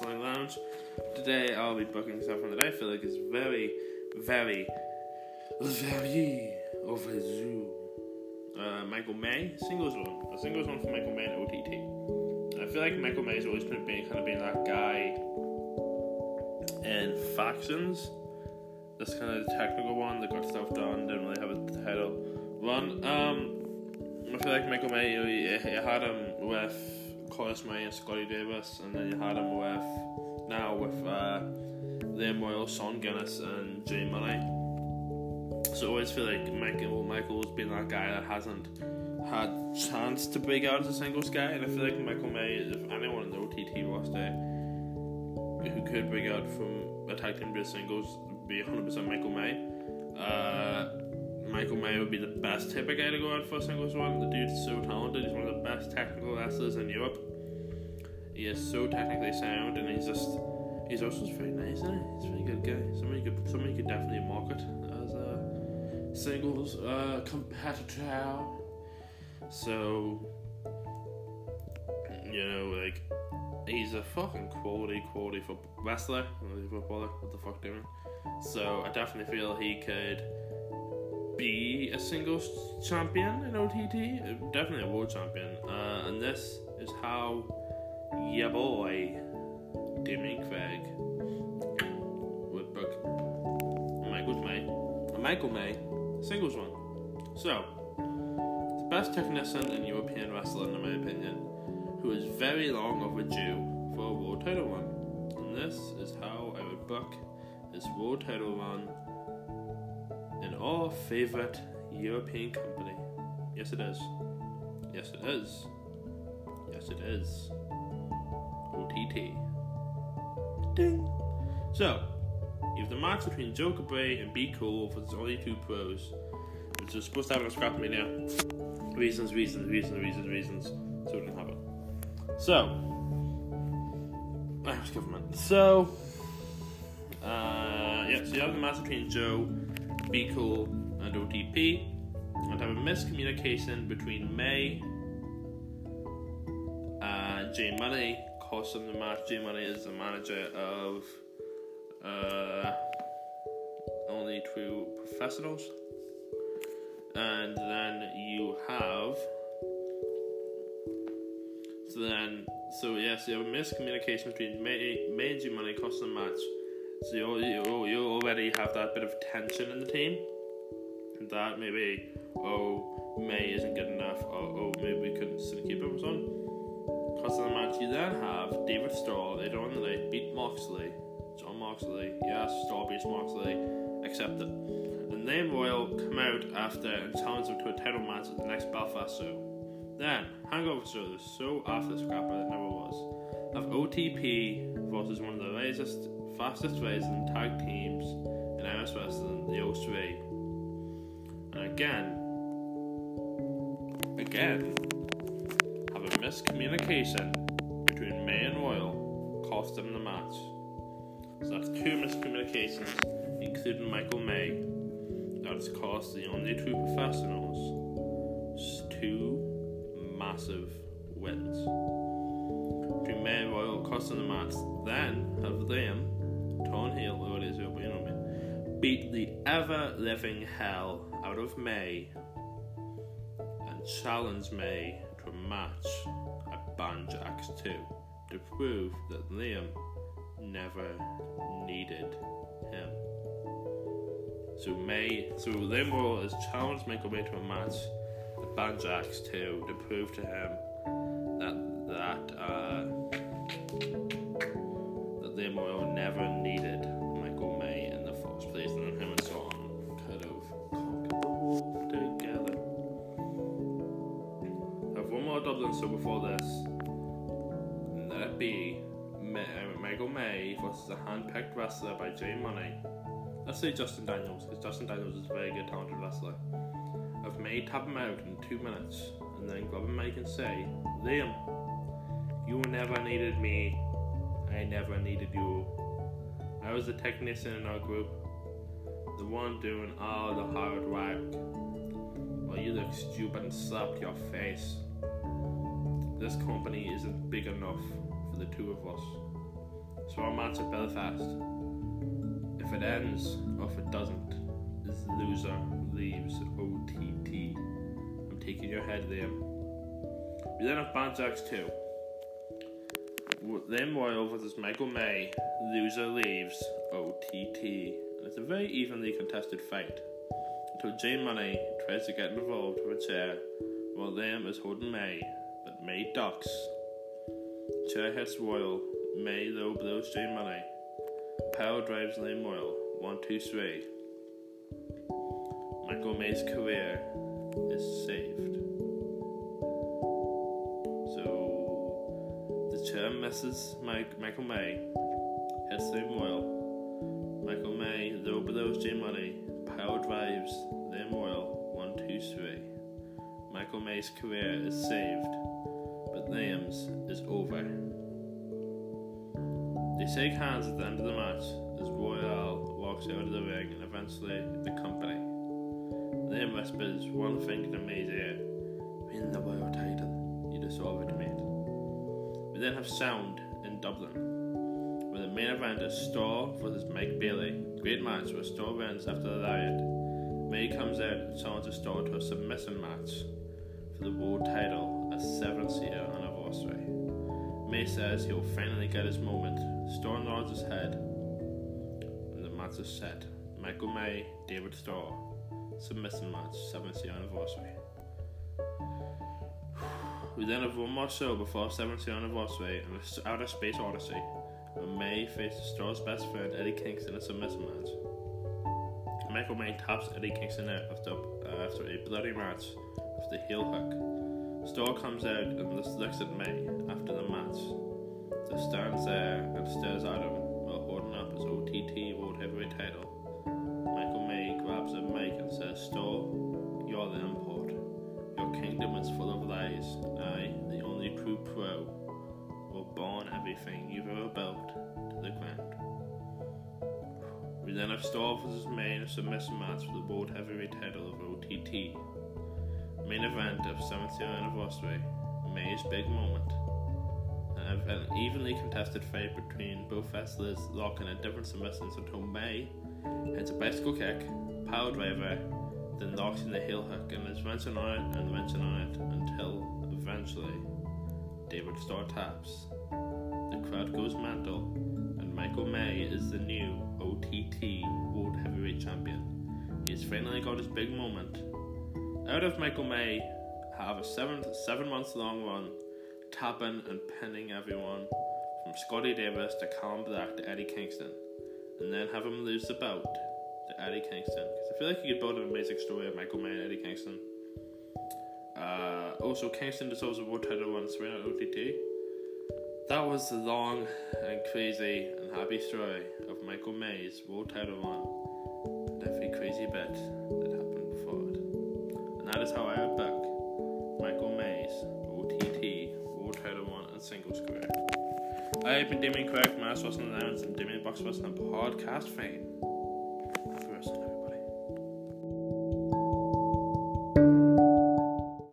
Lounge. Today I'll be booking something that I feel like is very, very, very overdue. Uh, Michael May, singles one. A singles one for Michael May and OTT. I feel like Michael May has always been being, kind of being that guy in factions. That's kind of the technical one that got stuff done, didn't really have a title run. Um, I feel like Michael May, you had him with Curtis May and Scotty Davis, and then you had him with now with uh, Liam Royal, Sean Guinness, and Jay Money. So I always feel like Michael Michael's been that guy that hasn't had chance to break out as a singles guy, and I feel like Michael May, if anyone in the OTT roster who could break out from a tag singles, be 100% Michael May. Uh, Michael May would be the best type of guy to go out for a singles one. The dude's so talented. He's one of the best technical wrestlers in Europe. He is so technically sound, and he's just he's also very nice. Isn't he? He's a very good guy. Somebody could somebody could definitely market as a singles uh, competitor. So you know, like he's a fucking quality, quality for wrestler, footballer. What the fuck doing? So I definitely feel he could be a singles champion in OTT, definitely a world champion. Uh, and this is how your boy Damien Craig would book Michael May, Michael May singles one. So, the best technician in European wrestling, in my opinion, who is very long overdue for a world title run. And this is how I would book this world title run our favorite European company. Yes, it is. Yes, it is. Yes, it is. OTT. Ding. So, if the match between Joe Cabray and Be Cool for the only two pros, which is supposed to have happen at Scrapmania. Reasons, reasons, reasons, reasons, reasons. So it didn't happen. So, I was government. So, uh, yeah, so you have the match between Joe be Cool, and OTP, and have a miscommunication between May and Jay Money, costing the match. Jay Money is the manager of uh, only two professionals. And then you have. So then, so yes, you have a miscommunication between May, May and Jay Money costing the match. So you, you, you already have that bit of tension in the team. That maybe, oh, May isn't good enough, or oh, maybe we couldn't keep him on. Because of the match, you then have David Starr later on in the night beat Moxley. Jon Moxley, yes, Starr beats Moxley, accept it. And then Royal come out after and challenge him to a title match at the next Belfast show. Then, Hangover shows, so after the Scrapper that never was, of OTP versus one of the latest fastest rising tag teams in Irish wrestling, the O3. And again, again, have a miscommunication between May and Royal cost them the match. So that's two miscommunications, including Michael May, that has cost the only two professionals two massive wins. Between May and Royal costing the match, then have them Torn Heel, or it is, beat the ever living hell out of May and challenge May to a match at Banjax 2 to prove that Liam never needed him. So May, so Liam Royal has challenged May to a match at Banjax 2 to prove to him that that uh, that Liam so before this. Let it be May, Michael May versus a hand-picked wrestler by Jay Money. Let's say Justin Daniels, because Justin Daniels is a very good talented wrestler. I've made tap him out in two minutes, and then grab a mic and say, Liam, you never needed me. I never needed you. I was the technician in our group, the one doing all the hard work. While you look stupid and slapped your face. This company isn't big enough for the two of us. So our match at Belfast. If it ends or if it doesn't, loser leaves OTT. I'm taking your head there. We then have Banjax 2. Then Royal this Michael May. Loser leaves OTT. And it's a very evenly contested fight until Jay Money tries to get involved with a chair while Liam is holding May, but May ducks. Chair hits Royal. May low blows Jay Money. Power drives Liam Royal. One, two, three. Michael May's career is saved. So the chair misses Mike, Michael May, hits Liam Royal. Michael May low blows Jay Money. Power drives Liam Royal. One, two, three. Michael May's career is saved, but Liam's is over. They shake hands at the end of the match as Royal walks out of the ring and eventually the company. Liam whispers one thing to May's ear Win the world title, you deserve it, mate. We then have Sound in Dublin, where the main event is Starr versus Mike Bailey. Great match where Starr wins after the riot. May comes out and challenges Starr to a submission match the world title, a seventh year anniversary. May says he'll finally get his moment. Starr nods his head, and the match is set. Michael May, David Starr, submission match, seventh year anniversary. We then have one more show before 70th anniversary and the Outer Space Odyssey, where May faces Starr's best friend Eddie Kingston in a submission match. Michael May taps Eddie Kingston out after, uh, after a bloody match with the heel hook. Starr comes out and looks at May after the match. Just stands there and stares at him while holding up his OTT World Heavyweight title. Michael May grabs a mic and says, Starr, you're the import. Your kingdom is full of lies. I, the only true pro, will burn everything you've ever built to the ground. We then have Starr vs. May in a submission match for the World Heavyweight title of OTT. Main event of 70th anniversary, May's big moment. An evenly contested fight between both wrestlers locking at different submissions until May hits a bicycle kick, power driver, then locks in the heel hook and is wrenching on it and wrenching on it until eventually David Starr taps. The crowd goes mental, and Michael May is the new OTT World Heavyweight Champion. He has finally got his big moment. Out of Michael May have a seven seven months long run, tapping and pinning everyone from Scotty Davis to Callum Black to Eddie Kingston, and then have him lose the belt to Eddie Kingston. Because I feel like you could build an amazing story of Michael May and Eddie Kingston. Uh, also, Kingston deserves a world title on OTT. That was the long and crazy and happy story of Michael May's world title run every crazy bit that is how I would book Michael May's OTT world title 1, and singles career. I have been Damien Craig from Ass Wrestling Allowance and Damien Box Wrestling Podcast fame.